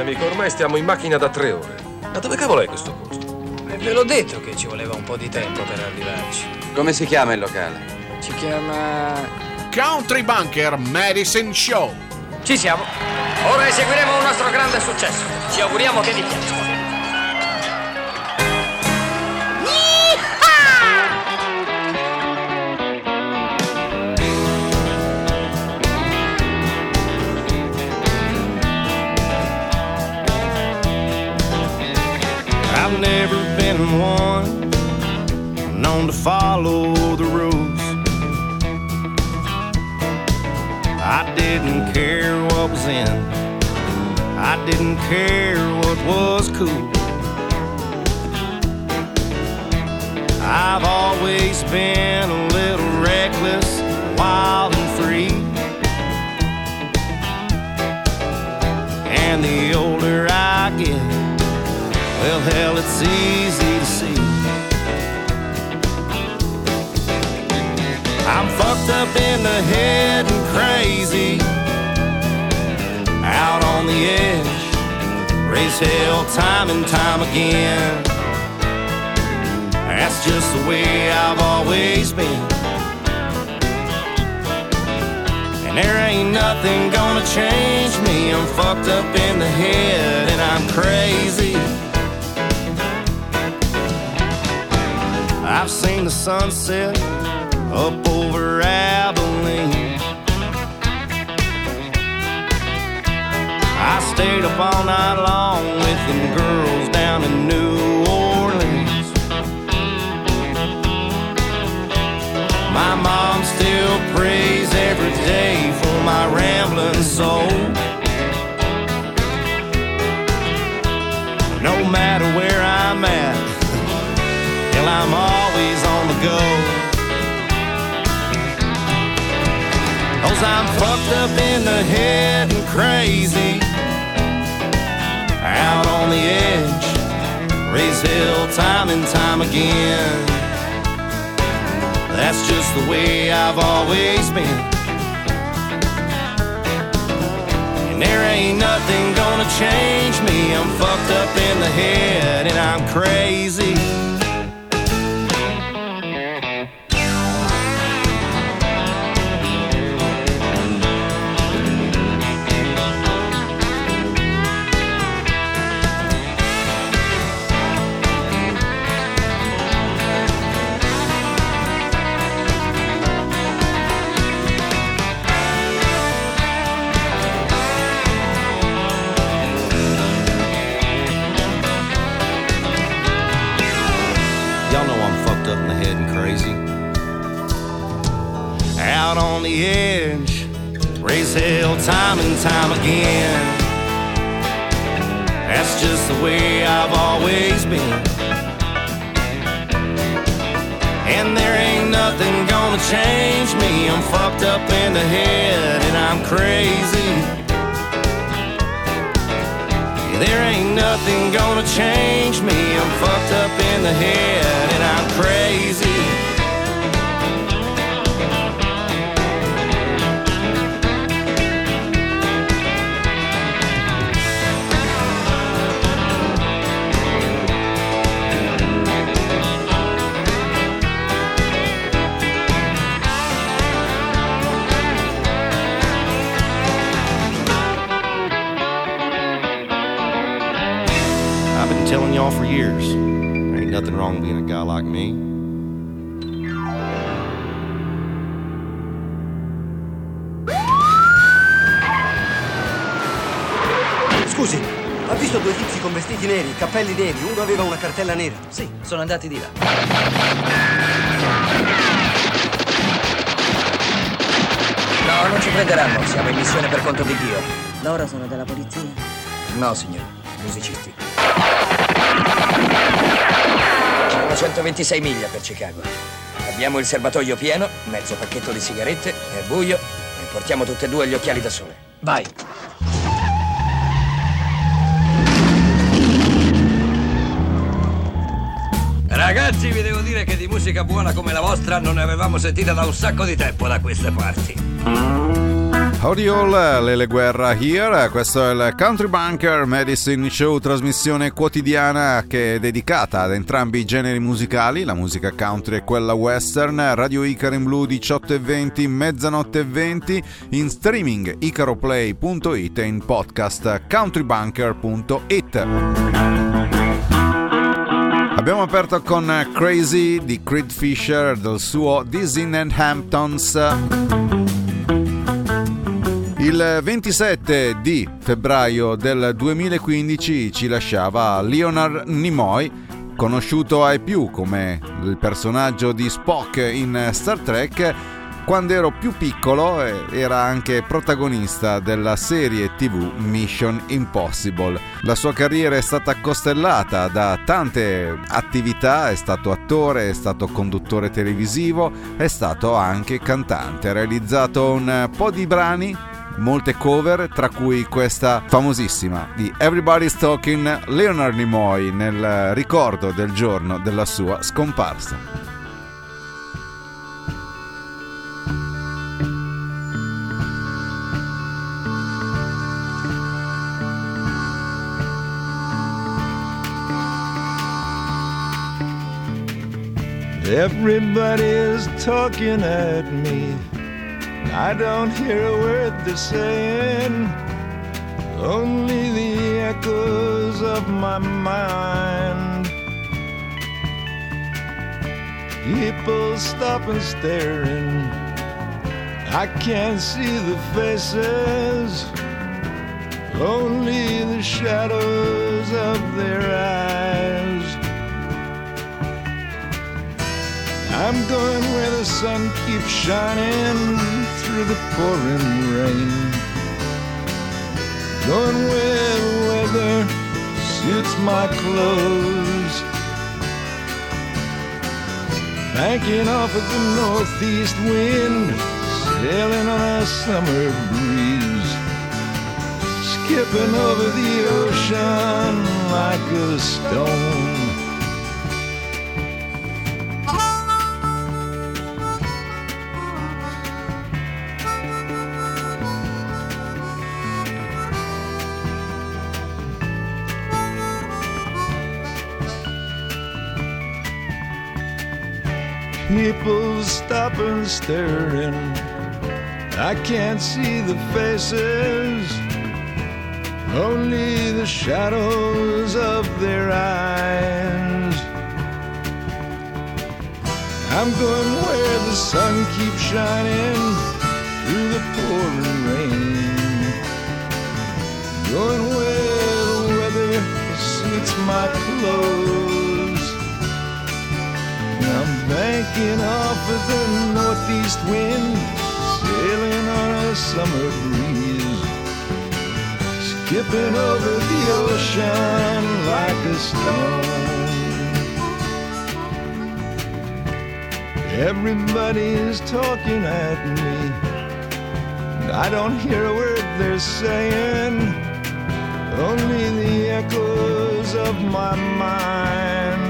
Senti, amico, ormai stiamo in macchina da tre ore. Ma dove cavolo è questo posto? E ve l'ho detto che ci voleva un po' di tempo per arrivarci. Come si chiama il locale? Si chiama... Country Bunker Medicine Show. Ci siamo. Ora eseguiremo un nostro grande successo. Ci auguriamo che vi piaccia. To follow the rules. I didn't care what was in, I didn't care what was cool. I've always been a little reckless, wild and free. And the older I get, well, hell, it's easy to see. I'm fucked up in the head and crazy. Out on the edge, raise hell time and time again. That's just the way I've always been. And there ain't nothing gonna change me. I'm fucked up in the head and I'm crazy. I've seen the sunset up over Abilene. I stayed up all night long with them girls down in New Orleans. My mom still prays every day for my rambling soul. No matter where I'm at, Hell, I'm always on the go. Cause I'm fucked up in the head and crazy. Out on the edge, raise hell time and time again. That's just the way I've always been. And there ain't nothing gonna change me. I'm fucked up in the head and I'm crazy. Out on the edge, raise hell time and time again. That's just the way I've always been. And there ain't nothing gonna change me. I'm fucked up in the head and I'm crazy. There ain't nothing gonna change me. I'm fucked up in the head and I'm crazy. Neri, cappelli neri? Uno aveva una cartella nera. Sì, sono andati di là. No, non ci prenderanno. Siamo in missione per conto di Dio. Loro sono della polizia? No, signore. Musicisti. Sono 126 miglia per Chicago. Abbiamo il serbatoio pieno, mezzo pacchetto di sigarette, è buio e portiamo tutte e due gli occhiali da sole. Vai. Ragazzi, vi devo dire che di musica buona come la vostra non ne avevamo sentita da un sacco di tempo da queste parti. Howdy all, Lele Guerra here, questo è il Country Bunker Medicine Show, trasmissione quotidiana che è dedicata ad entrambi i generi musicali, la musica country e quella western, Radio Icaro in Blu 18 e 20, mezzanotte e 20, in streaming icaroplay.it e in podcast countrybunker.it. Abbiamo aperto con Crazy di Creed Fisher del suo in and Hamptons. Il 27 di febbraio del 2015 ci lasciava Leonard Nimoy, conosciuto ai più come il personaggio di Spock in Star Trek. Quando ero più piccolo era anche protagonista della serie TV Mission Impossible. La sua carriera è stata costellata da tante attività, è stato attore, è stato conduttore televisivo, è stato anche cantante. Ha realizzato un po' di brani molte cover, tra cui questa famosissima di Everybody's Talking Leonard Nimoy nel ricordo del giorno della sua scomparsa. Everybody's talking at me. I don't hear a word they're saying, only the echoes of my mind. People stop and staring. I can't see the faces, only the shadows of their eyes. I'm going where the sun keeps shining through the pouring rain. Going where the weather suits my clothes. Banking off of the northeast wind, sailing on a summer breeze. Skipping over the ocean like a stone. People stop and staring. I can't see the faces, only the shadows of their eyes. I'm going where the sun keeps shining through the pouring rain. Going where the weather suits my clothes. I'm banking off of the northeast wind, sailing on a summer breeze, skipping over the ocean like a stone. Everybody is talking at me, and I don't hear a word they're saying, only the echoes of my mind.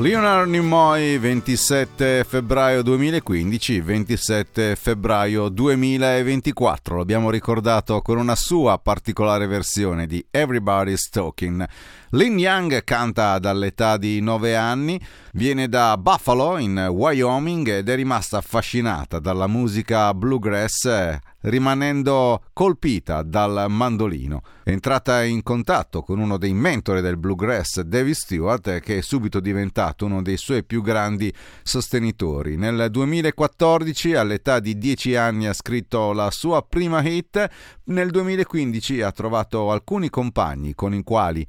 Leonard Nimoy 27 febbraio 2015 27 febbraio 2024 l'abbiamo ricordato con una sua particolare versione di Everybody's Talking Lin Young canta dall'età di 9 anni viene da Buffalo in Wyoming ed è rimasta affascinata dalla musica bluegrass rimanendo colpita dal mandolino. È entrata in contatto con uno dei mentori del bluegrass, David Stewart, che è subito diventato uno dei suoi più grandi sostenitori. Nel 2014, all'età di 10 anni, ha scritto la sua prima hit. Nel 2015 ha trovato alcuni compagni con i quali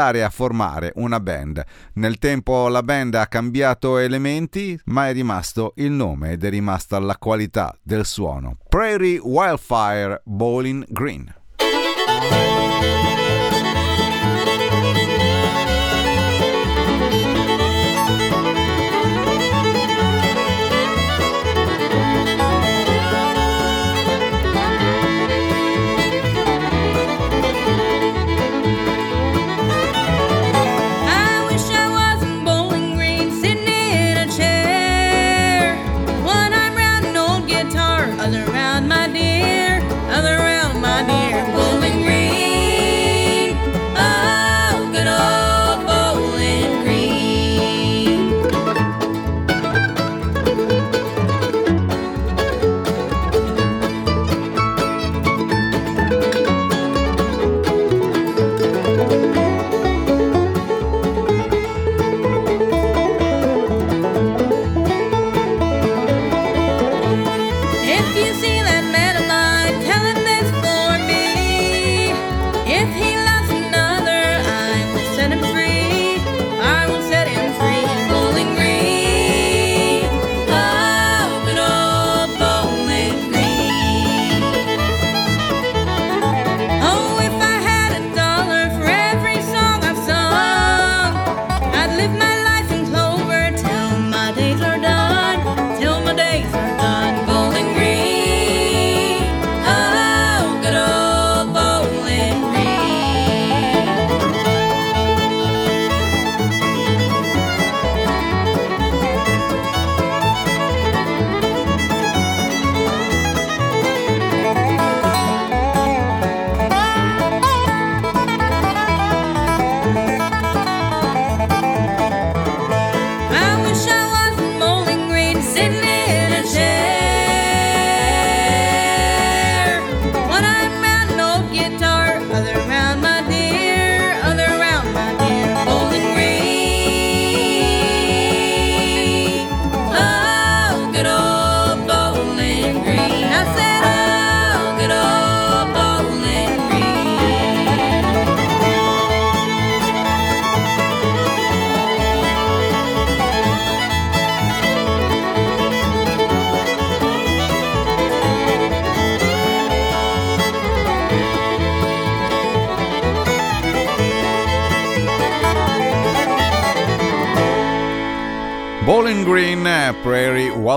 andare a formare una band. Nel tempo la band ha cambiato elementi, ma è rimasto il nome ed è rimasta la qualità del suono. Prairie Wildfire Bowling Green.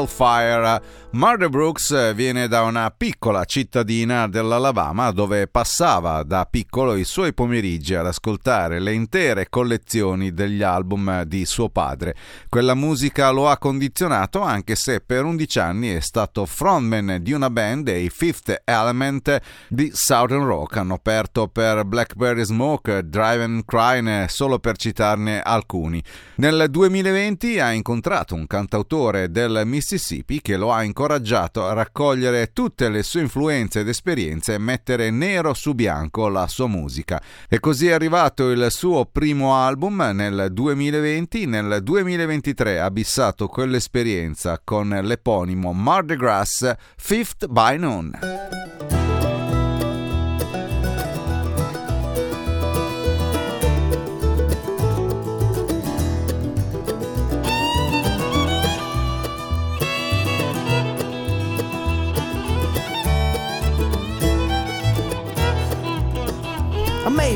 Prairie Wildfire. Uh, Murder Brooks viene da una piccola cittadina dell'Alabama dove passava da piccolo i suoi pomeriggi ad ascoltare le intere collezioni degli album di suo padre. Quella musica lo ha condizionato anche se per 11 anni è stato frontman di una band, i Fifth Element di Southern Rock. Hanno aperto per Blackberry Smoke, Drive and Crying, solo per citarne alcuni. Nel 2020 ha incontrato un cantautore del Mississippi che lo ha incontrato incoraggiato a raccogliere tutte le sue influenze ed esperienze e mettere nero su bianco la sua musica. E così è arrivato il suo primo album nel 2020, nel 2023 ha bissato quell'esperienza con l'eponimo Mardi Gras Fifth by Noon.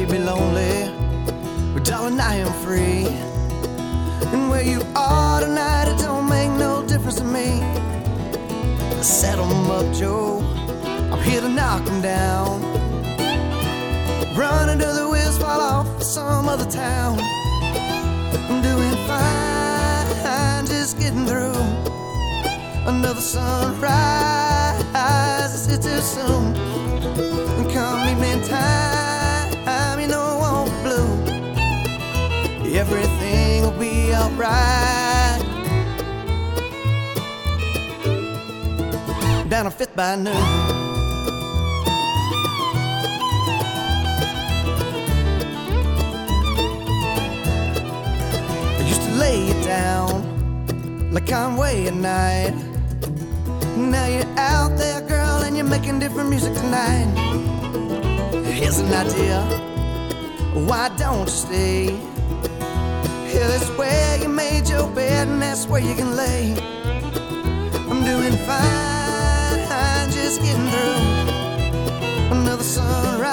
May be lonely, but darling, I am free. And where you are tonight, it don't make no difference to me. Set 'em up, Joe. I'm here to knock 'em down. Run into the wheels, fall off some other town. I'm doing fine, just getting through. Another sunrise, it's too soon. Come me in time, Everything will be alright. Down a fifth by noon. I used to lay it down like Conway at night. Now you're out there, girl, and you're making different music tonight. Here's an idea. Why don't you stay? Here is where you made your bed, and that's where you can lay. I'm doing fine, I'm just getting through. Another sunrise,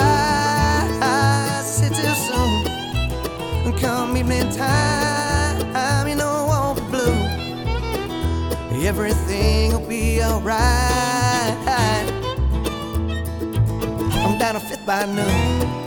it's too soon. Come evening time, you know I won't be blue. Everything will be alright. I'm down a fifth by noon.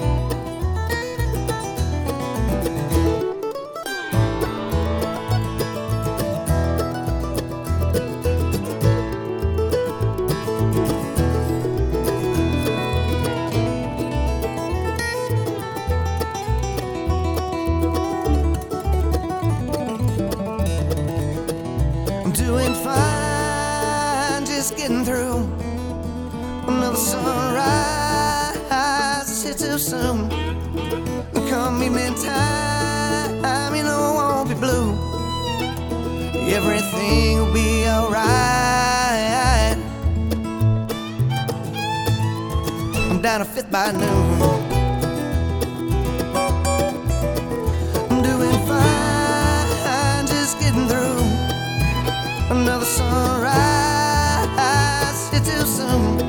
Fifth by noon. I'm doing fine, just getting through. Another sunrise, it's too soon.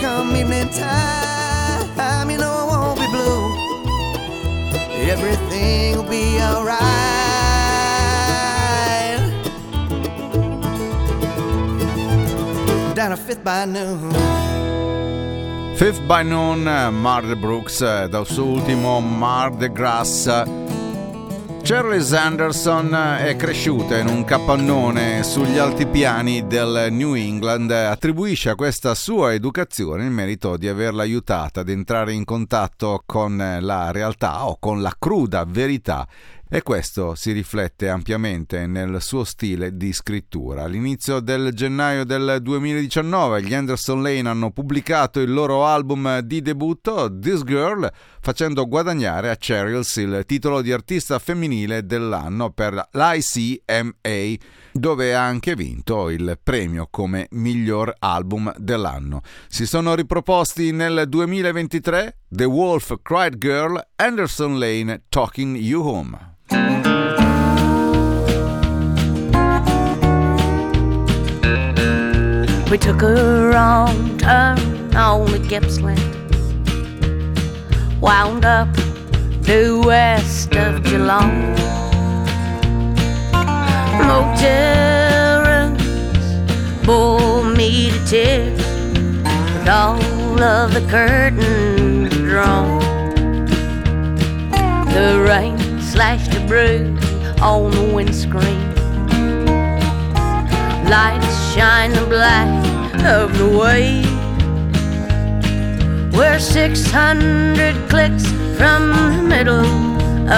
Come evening time, you know I won't be blue. Everything will be alright. Down a fifth by noon. Fifth by Noon, Marde Brooks, dal suo ultimo Marde Grass. Charles Anderson è cresciuta in un capannone sugli altipiani del New England, attribuisce a questa sua educazione il merito di averla aiutata ad entrare in contatto con la realtà o con la cruda verità e questo si riflette ampiamente nel suo stile di scrittura. All'inizio del gennaio del 2019 gli Anderson Lane hanno pubblicato il loro album di debutto This Girl, facendo guadagnare a Cheryls il titolo di artista femminile dell'anno per l'ICMA, dove ha anche vinto il premio come miglior album dell'anno. Si sono riproposti nel 2023 The Wolf Cried Girl, Anderson Lane Talking You Home. We took a wrong turn on the Gippsland, wound up due west of Geelong. Motel rooms bore me to tears with all of the curtains drawn. The rain slashed a bruise on the windscreen. Lights shine the black of the way. We're 600 clicks from the middle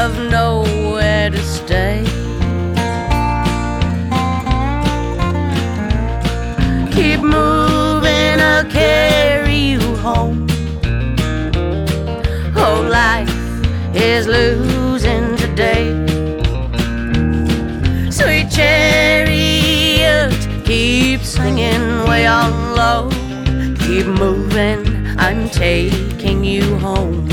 of nowhere to stay. Keep moving, I'll carry you home. Oh, life is losing today. Sweet chariot, keep singing way on low. Keep moving, I'm taking you home.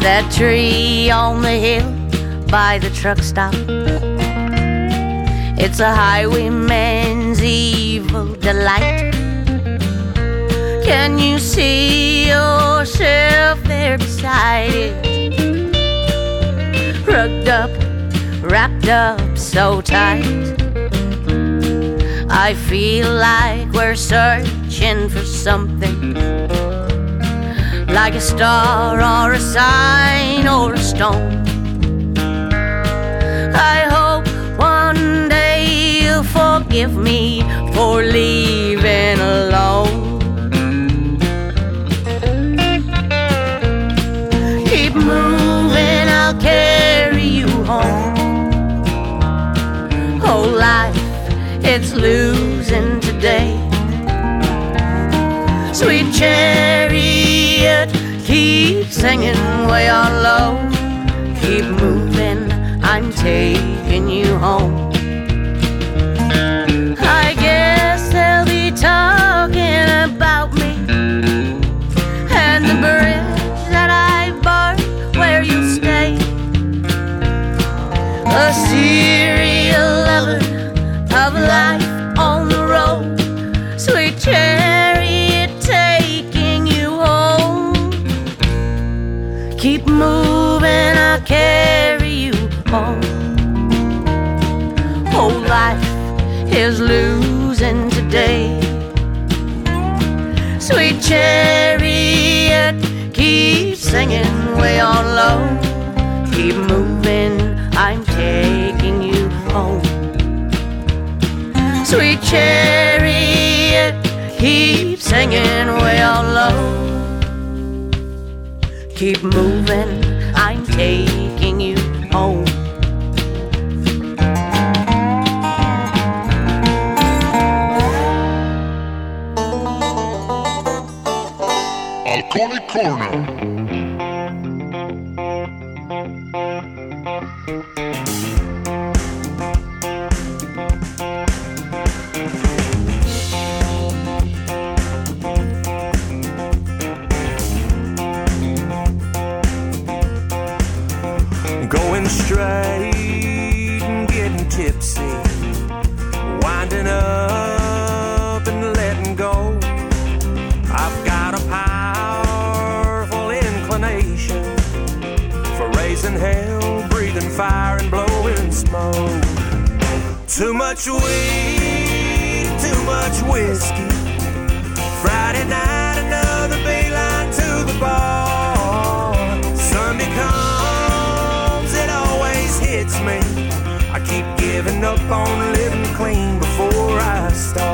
That tree on the hill by the truck stop. It's a highwayman's evil delight. Can you see yourself there beside it? Rugged up, wrapped up so tight. I feel like we're searching for something like a star or a sign or a stone. I hope one day you'll forgive me for leaving it's losing today. Sweet chariot, keep singing way on low. Keep moving, I'm taking you home. I guess they'll be talking chariot, keep singing way on low. Keep moving, I'm taking you home. Sweet chariot, keep singing way on low. Keep moving, I'm taking you home. Corner. Much weed, too much whiskey. Friday night, another bayline to the bar. Sunday comes, it always hits me. I keep giving up on living clean before I start.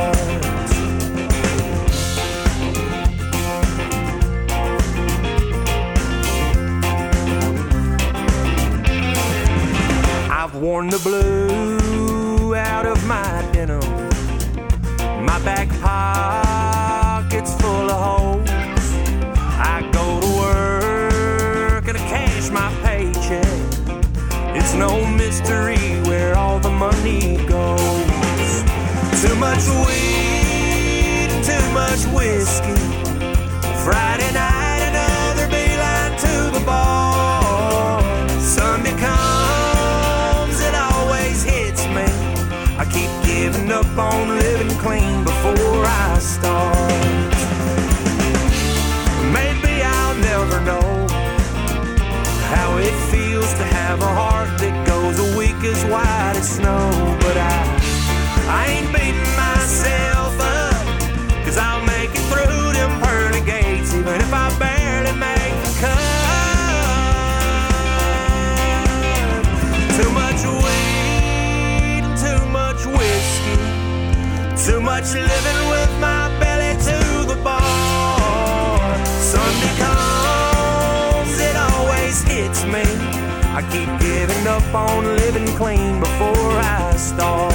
I keep giving up on living clean before I start.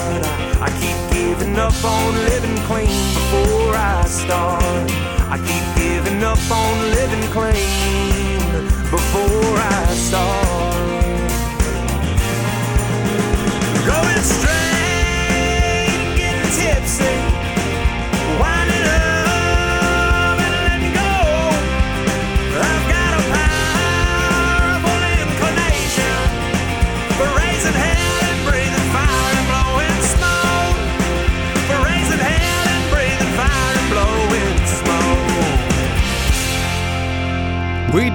I, keep giving up on living clean before I start. I keep giving up on living clean before I start.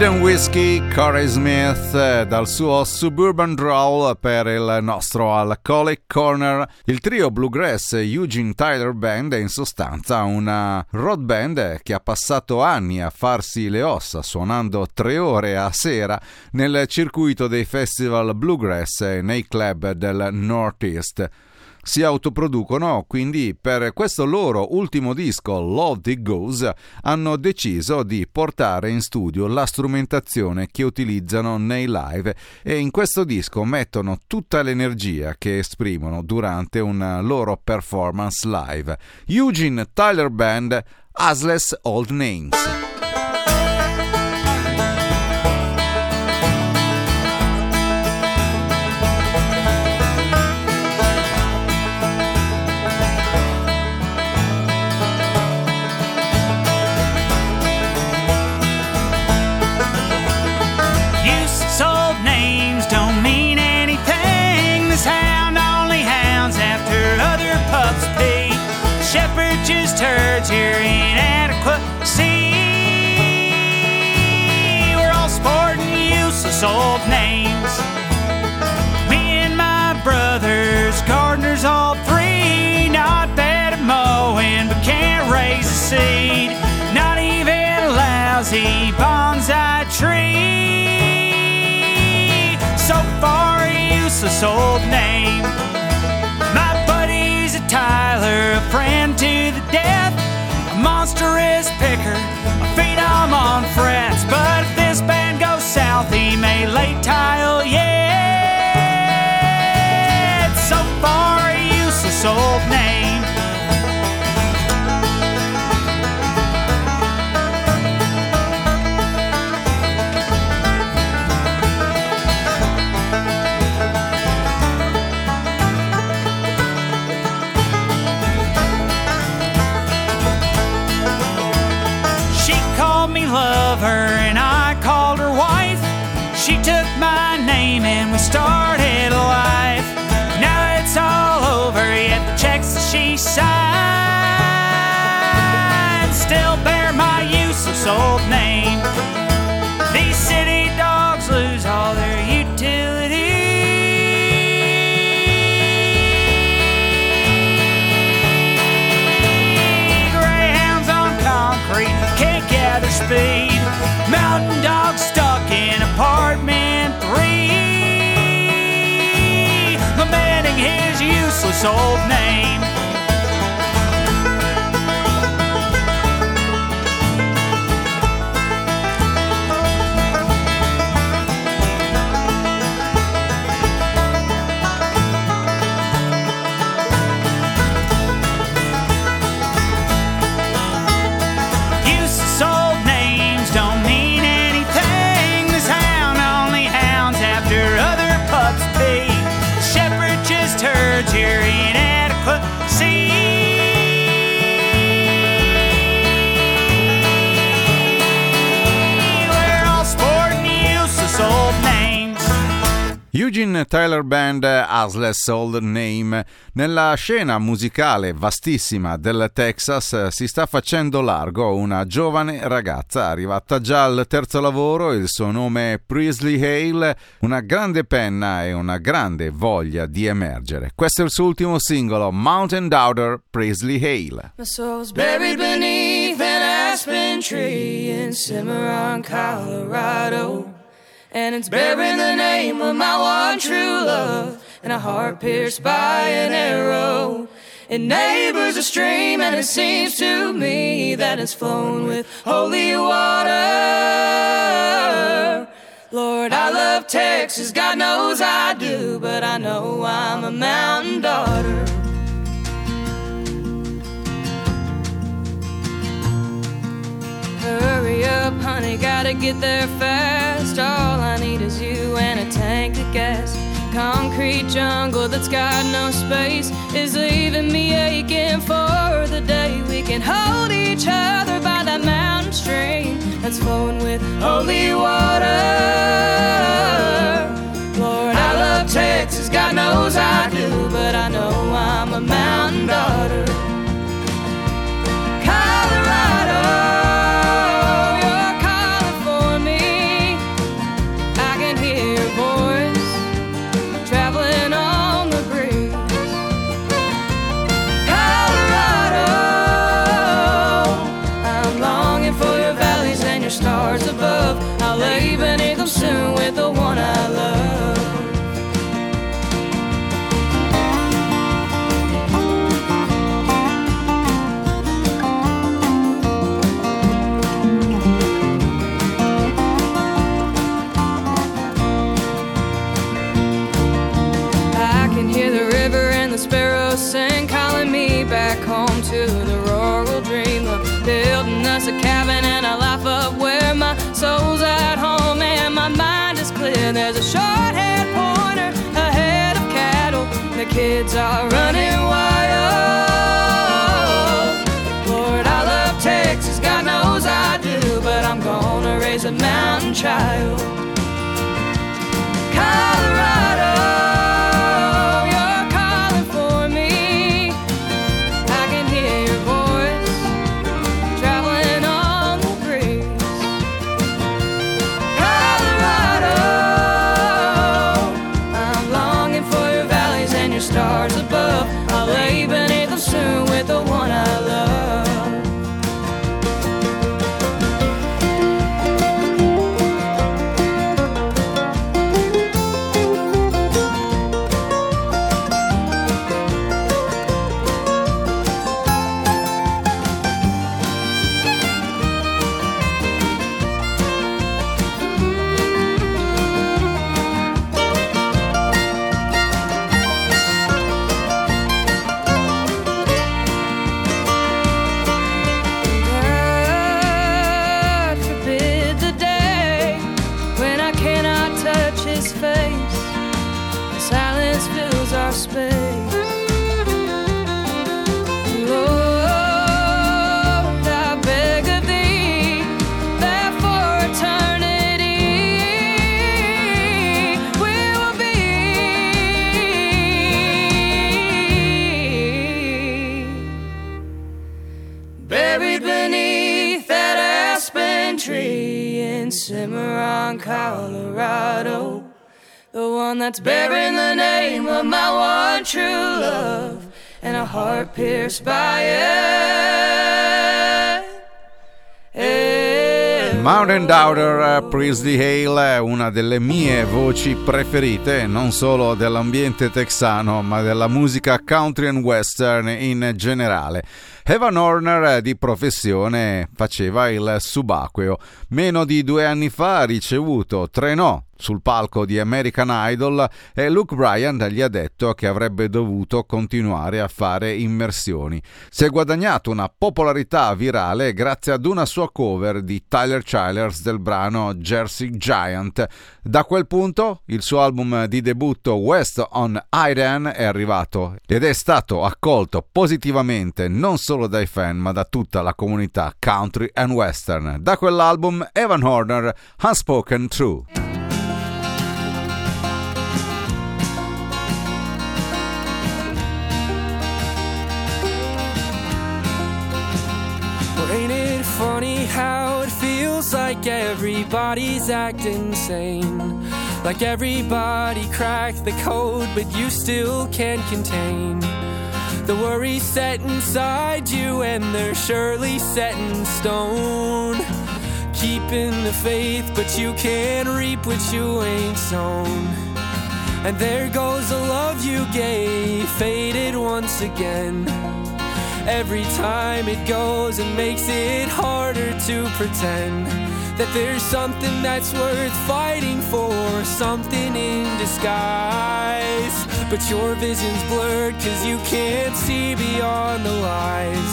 And Whiskey, Corey Smith, eh, dal suo Suburban Drawl per il nostro Alcoholic Corner. Il trio Bluegrass Eugene Tyler Band è in sostanza una road band che ha passato anni a farsi le ossa suonando tre ore a sera nel circuito dei festival Bluegrass e nei club del Northeast si autoproducono, quindi per questo loro ultimo disco, Love It Goes, hanno deciso di portare in studio la strumentazione che utilizzano nei live e in questo disco mettono tutta l'energia che esprimono durante una loro performance live. Eugene Tyler Band, Asless Old Names. Shepherd just herds your inadequacy. We're all sporting useless old names. Me and my brothers, gardeners all three, not bad at mowing, but can't raise a seed. Not even a lousy bonsai tree. So far, useless old name. My buddy's a Tyler, a friend death, a monstrous picker, a phenom on frets. But if this band old name. Eugene Tyler Band Asless Old Name. Nella scena musicale vastissima del Texas si sta facendo largo una giovane ragazza arrivata già al terzo lavoro, il suo nome è Priestley Hale, una grande penna e una grande voglia di emergere. Questo è il suo ultimo singolo, Mountain Daughter Priestley Hale. My soul's buried beneath an aspen tree in Cimarron, Colorado. And it's bearing the name of my one true love, and a heart pierced by an arrow. It neighbors a stream, and it seems to me that it's flowing with holy water. Lord, I love Texas, God knows I do, but I know I'm a mountain daughter. Gotta get there fast. All I need is you and a tank of gas. Concrete jungle that's got no space is leaving me aching for the day we can hold each other by that mountain stream that's flowing with holy water. Lord, I love Texas, God knows I do, but I know I'm a mountain daughter. The sparrows sing, calling me back home to the rural dream of building us a cabin and a life up where my soul's at home and my mind is clear. There's a short-haired pointer ahead of cattle. The kids are running wild. Lord, I love Texas, God knows I do, but I'm gonna raise a mountain child. Colorado, that's bearing the name of my one true love, and a heart pierced by it. Mountain Daughter eh, Priestley Hale è una delle mie voci preferite, non solo dell'ambiente texano, ma della musica country and western in generale. Evan Horner di professione faceva il subacqueo. Meno di due anni fa ha ricevuto tre no sul palco di American Idol e Luke Bryan gli ha detto che avrebbe dovuto continuare a fare immersioni. Si è guadagnato una popolarità virale grazie ad una sua cover di Tyler Childers del brano Jersey Giant. Da quel punto il suo album di debutto West on Iron è arrivato ed è stato accolto positivamente non solo solo dai fan ma da tutta la comunità country and western. Da quell'album Evan Horner, Unspoken True. funny how it feels like everybody's acting sane. Like everybody cracked the code, but you still can't contain The worries set inside you, and they're surely set in stone. Keeping the faith, but you can't reap what you ain't sown. And there goes the love you gave, faded once again. Every time it goes, it makes it harder to pretend that there's something that's worth fighting for, something in disguise. But your vision's blurred, cause you can't see beyond the lies.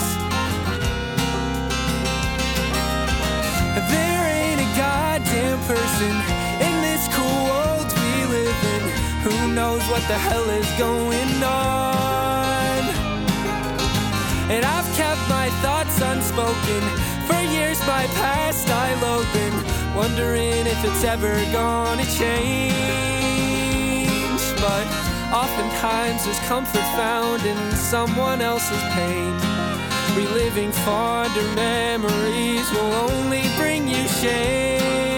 There ain't a goddamn person in this cool world we live in who knows what the hell is going on. And I've kept my thoughts unspoken. For years, my past I loathe wondering if it's ever gonna change. But oftentimes, there's comfort found in someone else's pain. Reliving fonder memories will only bring you shame.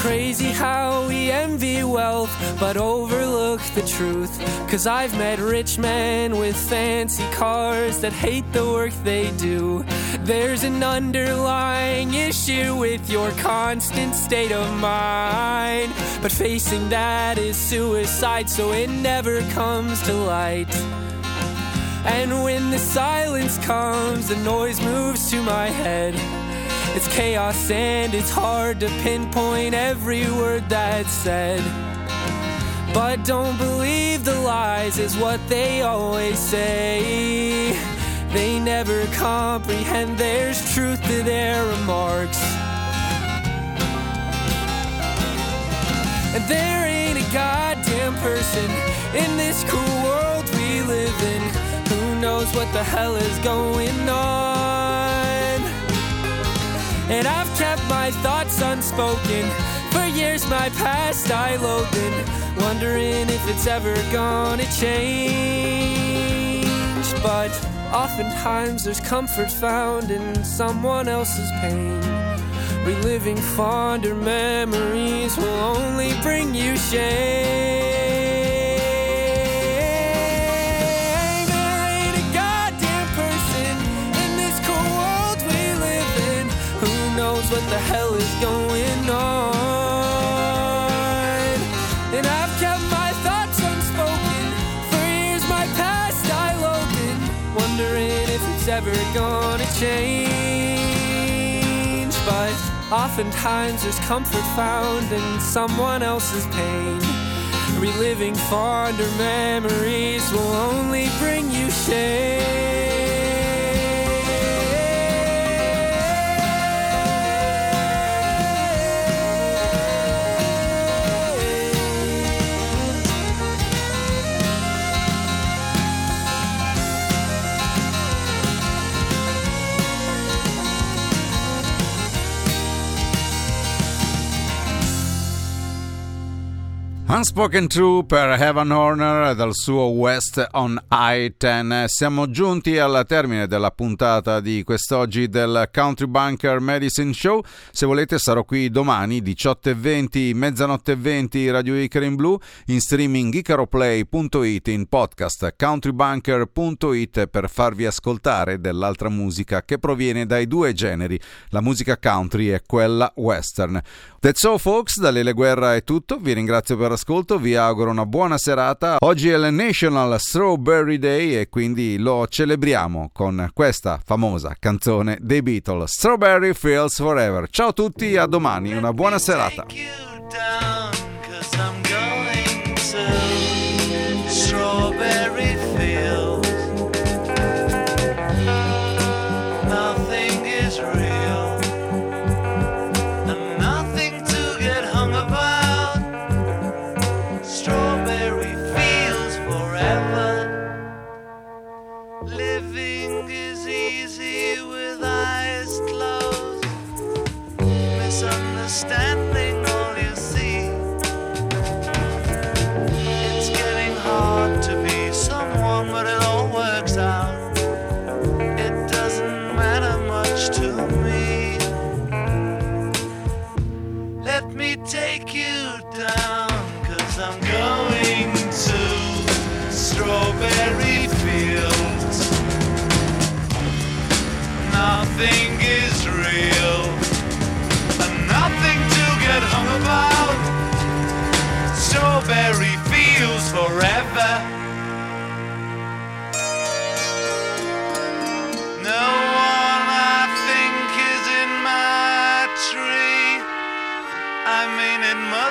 Crazy how we envy wealth but overlook the truth? Cause I've met rich men with fancy cars that hate the work they do. There's an underlying issue with your constant state of mind. But facing that is suicide, so it never comes to light. And when the silence comes, the noise moves to my head. It's chaos and it's hard to pinpoint every word that's said. But don't believe the lies, is what they always say. They never comprehend there's truth to their remarks. And there ain't a goddamn person in this cool world we live in who knows what the hell is going on. And I've kept my thoughts unspoken. For years, my past I loathed, wondering if it's ever gonna change. But oftentimes, there's comfort found in someone else's pain. Reliving fonder memories will only bring you shame. Ever gonna change. But oftentimes there's comfort found in someone else's pain. Reliving fonder memories will only bring you Unspoken True per Heaven Horner dal suo West on I-10. Siamo giunti al termine della puntata di quest'oggi del Country Bunker Medicine Show. Se volete sarò qui domani 18.20, mezzanotte e 20 Radio Icar in Blu, in streaming icaroplay.it, in podcast countrybunker.it per farvi ascoltare dell'altra musica che proviene dai due generi, la musica country e quella western. That's all folks, da Lele Guerra è tutto, vi ringrazio per l'ascolto, vi auguro una buona serata. Oggi è il National Strawberry Day e quindi lo celebriamo con questa famosa canzone dei Beatles, Strawberry Fields Forever. Ciao a tutti, a domani, una buona serata.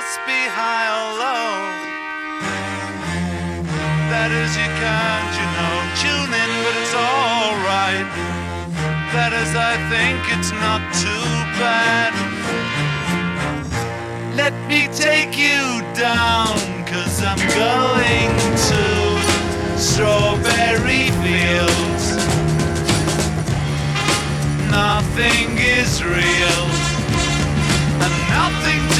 Must be high or low. That is, you can't, you know, tune in, but it's alright. That is, I think it's not too bad. Let me take you down, cause I'm going to strawberry fields. Nothing is real, and nothing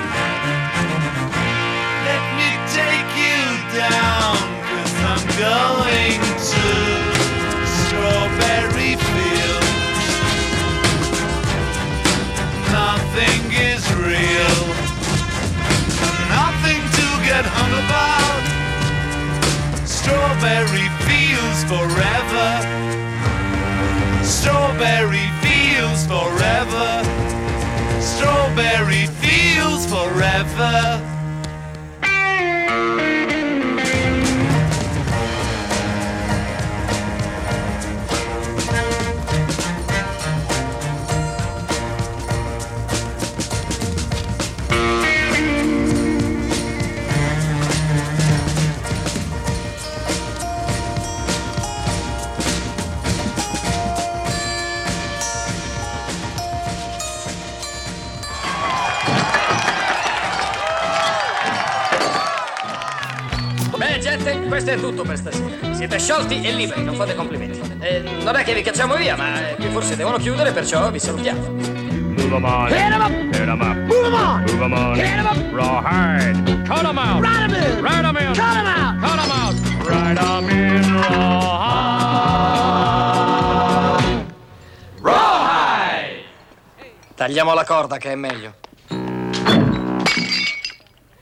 Down, cause I'm going to strawberry fields. Nothing is real, liberi, non fate complimenti. Eh, non è che vi cacciamo via, ma qui forse devono chiudere, perciò vi salutiamo. Move 'em on. Hit 'em up. Hit 'em up. Move 'em on. Move 'em on. Hit 'em up. Rawhide. Cut 'em out. Ride 'em in. Ride 'em in. Cut 'em out. Cut 'em out. Ride 'em in rawhide. Tagliamo la corda che è meglio.